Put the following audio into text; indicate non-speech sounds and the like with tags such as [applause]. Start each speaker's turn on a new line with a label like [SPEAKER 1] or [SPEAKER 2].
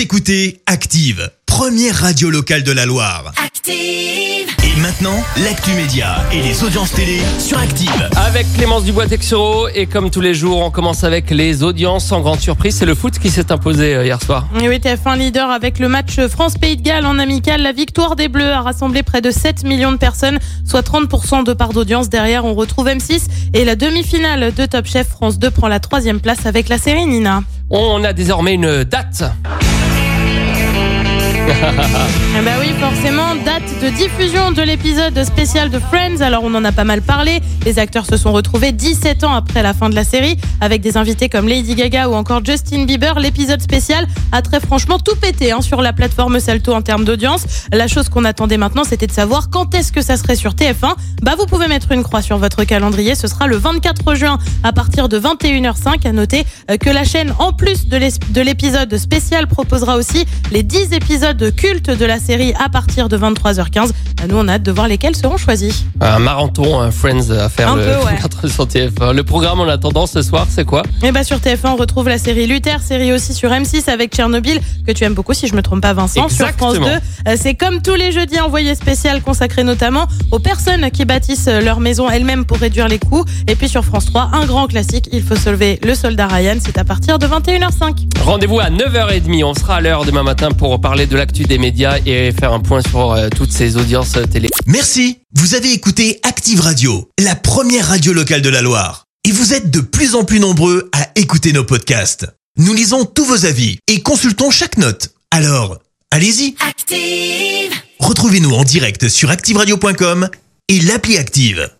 [SPEAKER 1] Vous écoutez Active, première radio locale de la Loire.
[SPEAKER 2] Active.
[SPEAKER 1] Et maintenant, l'actu média et les audiences télé sur Active.
[SPEAKER 3] Avec Clémence Dubois-Texero et comme tous les jours, on commence avec les audiences. Sans grande surprise, c'est le foot qui s'est imposé euh, hier soir.
[SPEAKER 4] Et oui, TF1 leader avec le match France-Pays de Galles en amical. La victoire des Bleus a rassemblé près de 7 millions de personnes, soit 30% de part d'audience. Derrière, on retrouve M6 et la demi-finale de Top Chef. France 2 prend la troisième place avec la série Nina.
[SPEAKER 3] On a désormais une date.
[SPEAKER 4] Eh bah oui, forcément, date de diffusion de l'épisode spécial de Friends. Alors on en a pas mal parlé. Les acteurs se sont retrouvés 17 ans après la fin de la série, avec des invités comme Lady Gaga ou encore Justin Bieber. L'épisode spécial a très franchement tout pété hein, sur la plateforme Salto en termes d'audience. La chose qu'on attendait maintenant, c'était de savoir quand est-ce que ça serait sur TF1. Bah vous pouvez mettre une croix sur votre calendrier. Ce sera le 24 juin à partir de 21h05. À noter euh, que la chaîne, en plus de l'épisode spécial, proposera aussi les 10 épisodes cultes de la série à partir de 23h15. Bah, Nous, on a hâte de voir lesquels seront choisis.
[SPEAKER 3] Un marathon, un Friends à faire
[SPEAKER 4] Un
[SPEAKER 3] le
[SPEAKER 4] peu, [laughs] ouais.
[SPEAKER 3] 24 sur TF1. Le programme en attendant ce soir, c'est quoi?
[SPEAKER 4] Et bah sur TF1, on retrouve la série Luther, série aussi sur M6 avec Tchernobyl, que tu aimes beaucoup si je me trompe pas Vincent.
[SPEAKER 3] Exactement.
[SPEAKER 4] Sur France 2, euh, c'est comme tous les jeudis envoyé spécial consacré notamment aux personnes qui bâtissent leur maison elles-mêmes pour réduire les coûts. Et puis sur France 3, un grand classique, il faut se lever le soldat Ryan, c'est à partir de 21h05.
[SPEAKER 3] Rendez-vous à 9h30. On sera à l'heure demain matin pour parler de l'actu des médias et faire un point sur euh, toutes ces audiences télé.
[SPEAKER 1] Merci. Vous avez écouté Active Radio, la première radio locale de la Loire. Et vous êtes de plus en plus nombreux à écouter nos podcasts. Nous lisons tous vos avis et consultons chaque note. Alors, allez-y.
[SPEAKER 2] Active.
[SPEAKER 1] Retrouvez-nous en direct sur activeradio.com et l'appli Active.